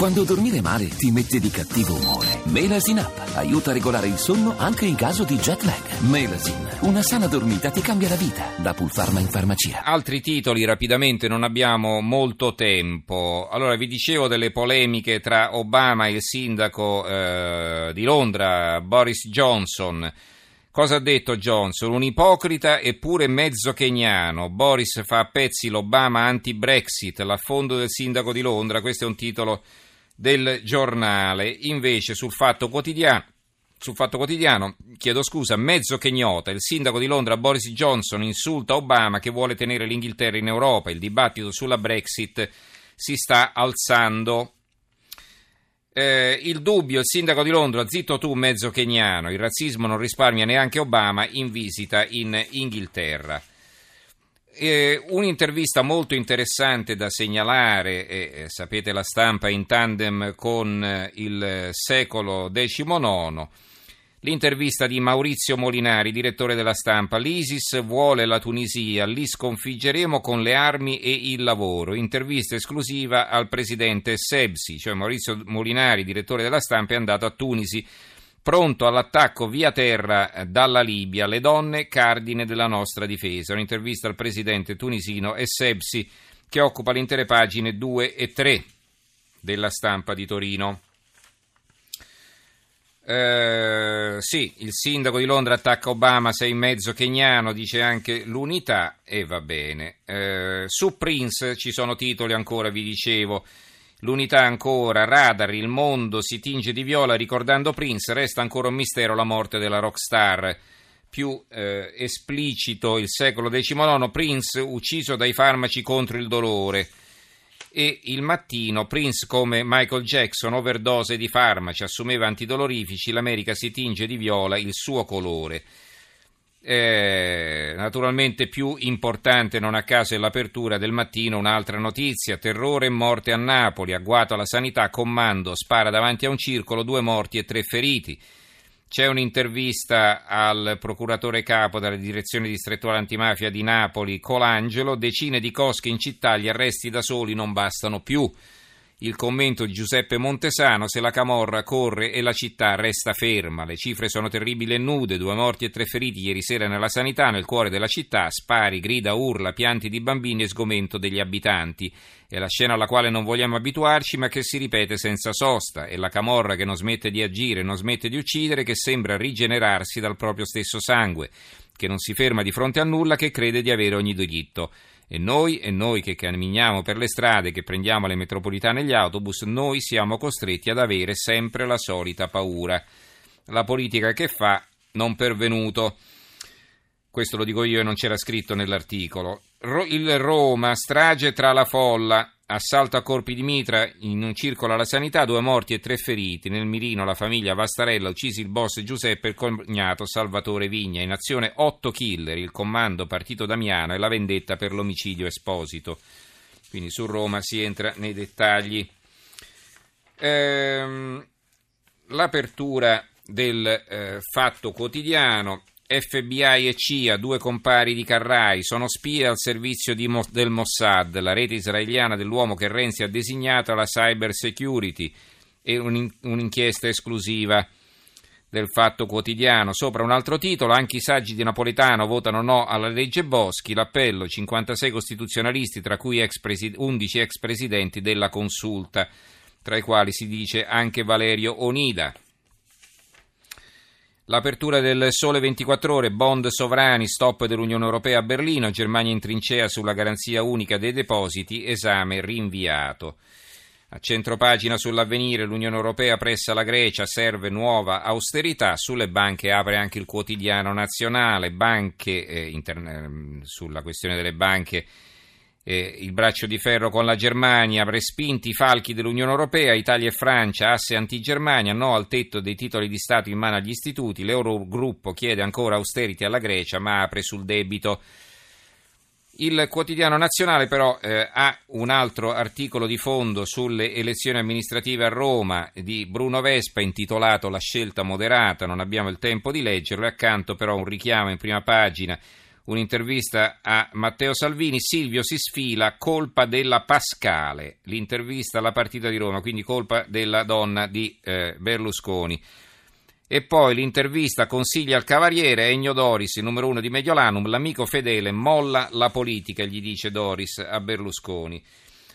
Quando dormire male ti mette di cattivo umore. Melasin Up aiuta a regolare il sonno anche in caso di jet lag. Melasin, una sana dormita ti cambia la vita. Da Pulpharma in farmacia. Altri titoli rapidamente, non abbiamo molto tempo. Allora, vi dicevo delle polemiche tra Obama e il sindaco eh, di Londra, Boris Johnson. Cosa ha detto Johnson? Un ipocrita eppure mezzo keniano. Boris fa a pezzi l'Obama anti-Brexit, l'affondo del sindaco di Londra. Questo è un titolo del giornale. Invece sul Fatto Quotidiano, sul Fatto Quotidiano, chiedo scusa, mezzo kenyota, il sindaco di Londra Boris Johnson insulta Obama che vuole tenere l'Inghilterra in Europa. Il dibattito sulla Brexit si sta alzando. Eh, il dubbio, il sindaco di Londra, zitto tu mezzo keniano, il razzismo non risparmia neanche Obama in visita in Inghilterra. Eh, un'intervista molto interessante da segnalare, eh, sapete la stampa in tandem con eh, il secolo XIX, l'intervista di Maurizio Molinari, direttore della stampa. L'ISIS vuole la Tunisia, li sconfiggeremo con le armi e il lavoro. Intervista esclusiva al presidente Sebsi, cioè Maurizio Molinari, direttore della stampa, è andato a Tunisi pronto all'attacco via terra eh, dalla Libia, le donne cardine della nostra difesa. Un'intervista al presidente tunisino Essebsi che occupa le intere pagine 2 e 3 della stampa di Torino. Eh, sì, il sindaco di Londra attacca Obama, sei in mezzo keniano, dice anche l'unità e va bene. Eh, su Prince ci sono titoli ancora, vi dicevo. L'unità ancora, radar, il mondo si tinge di viola ricordando Prince, resta ancora un mistero la morte della rockstar. Più eh, esplicito il secolo XIX, Prince ucciso dai farmaci contro il dolore. E il mattino, Prince come Michael Jackson, overdose di farmaci, assumeva antidolorifici, l'America si tinge di viola, il suo colore. Eh, naturalmente più importante, non a caso, è l'apertura del mattino, un'altra notizia, terrore e morte a Napoli, agguato alla sanità, comando, spara davanti a un circolo, due morti e tre feriti. C'è un'intervista al procuratore capo della direzione distrettuale antimafia di Napoli, Colangelo, decine di cosche in città, gli arresti da soli non bastano più il commento di Giuseppe Montesano, se la Camorra corre e la città resta ferma. Le cifre sono terribili e nude, due morti e tre feriti ieri sera nella sanità, nel cuore della città, spari, grida, urla, pianti di bambini e sgomento degli abitanti. È la scena alla quale non vogliamo abituarci, ma che si ripete senza sosta. È la Camorra che non smette di agire, non smette di uccidere, che sembra rigenerarsi dal proprio stesso sangue, che non si ferma di fronte a nulla, che crede di avere ogni diritto. E noi, e noi che camminiamo per le strade, che prendiamo le metropolitane e gli autobus, noi siamo costretti ad avere sempre la solita paura. La politica che fa non pervenuto. Questo lo dico io e non c'era scritto nell'articolo. il Roma, strage tra la folla, assalto a colpi di mitra in un circolo alla sanità, due morti e tre feriti. Nel mirino la famiglia Vastarella, uccisi il boss Giuseppe e il cognato Salvatore Vigna. In azione otto killer, il comando partito Damiano e la vendetta per l'omicidio Esposito. Quindi su Roma si entra nei dettagli. Ehm, l'apertura del eh, fatto quotidiano FBI e CIA, due compari di Carrai, sono spie al servizio Mo- del Mossad, la rete israeliana dell'uomo che Renzi ha designato alla cyber security e un, un'inchiesta esclusiva del Fatto Quotidiano. Sopra un altro titolo, anche i saggi di Napoletano votano no alla legge Boschi, l'appello 56 costituzionalisti, tra cui ex presid- 11 ex presidenti della consulta, tra i quali si dice anche Valerio Onida. L'apertura del Sole 24 Ore, bond sovrani, stop dell'Unione Europea a Berlino, Germania in trincea sulla garanzia unica dei depositi, esame rinviato. A centropagina sull'avvenire l'Unione Europea pressa la Grecia, serve nuova austerità, sulle banche apre anche il quotidiano nazionale, banche, eh, interne, sulla questione delle banche eh, il braccio di ferro con la Germania, respinti i falchi dell'Unione Europea, Italia e Francia, asse anti-Germania, no al tetto dei titoli di Stato in mano agli istituti, l'Eurogruppo chiede ancora austerity alla Grecia ma apre sul debito. Il quotidiano nazionale però eh, ha un altro articolo di fondo sulle elezioni amministrative a Roma di Bruno Vespa intitolato La scelta moderata, non abbiamo il tempo di leggerlo e accanto però un richiamo in prima pagina un'intervista a Matteo Salvini, Silvio si sfila, colpa della Pascale, l'intervista alla partita di Roma, quindi colpa della donna di eh, Berlusconi. E poi l'intervista consiglia al Cavaliere, Ennio Doris, numero uno di Mediolanum, l'amico fedele molla la politica, gli dice Doris a Berlusconi.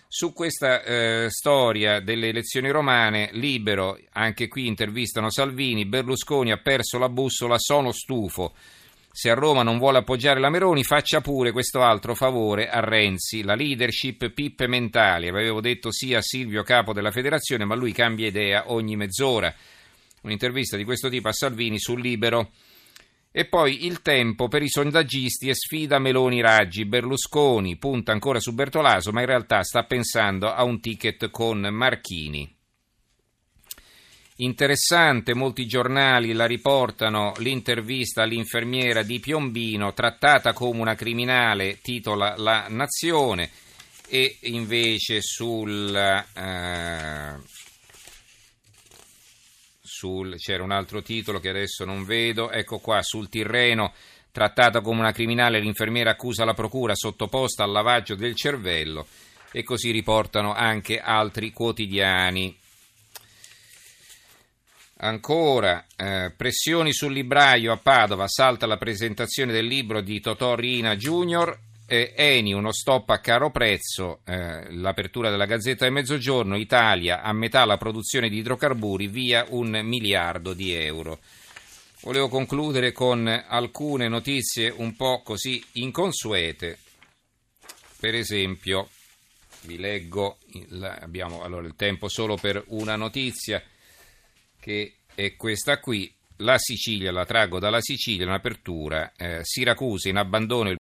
Su questa eh, storia delle elezioni romane, libero, anche qui intervistano Salvini, Berlusconi ha perso la bussola, sono stufo. Se a Roma non vuole appoggiare la Meroni, faccia pure questo altro favore a Renzi. La leadership pippe mentali. Avevo detto sì a Silvio capo della federazione, ma lui cambia idea ogni mezz'ora un'intervista di questo tipo a Salvini sul Libero. E poi il tempo per i sondaggisti e sfida Meloni Raggi. Berlusconi punta ancora su Bertolaso, ma in realtà sta pensando a un ticket con Marchini. Interessante, molti giornali la riportano l'intervista all'infermiera di Piombino, trattata come una criminale, titola La Nazione, e invece sul... Eh, sul, c'era un altro titolo che adesso non vedo, ecco qua, sul Tirreno, trattata come una criminale, l'infermiera accusa la procura sottoposta al lavaggio del cervello e così riportano anche altri quotidiani. Ancora, eh, pressioni sul libraio a Padova, salta la presentazione del libro di Totò Rina Junior, eh, Eni, uno stop a caro prezzo, eh, l'apertura della Gazzetta del Mezzogiorno, Italia a metà la produzione di idrocarburi via un miliardo di euro. Volevo concludere con alcune notizie un po' così inconsuete. Per esempio, vi leggo, abbiamo allora il tempo solo per una notizia che è questa qui. La Sicilia, la traggo dalla Sicilia, un'apertura, eh, Siracusa in abbandono il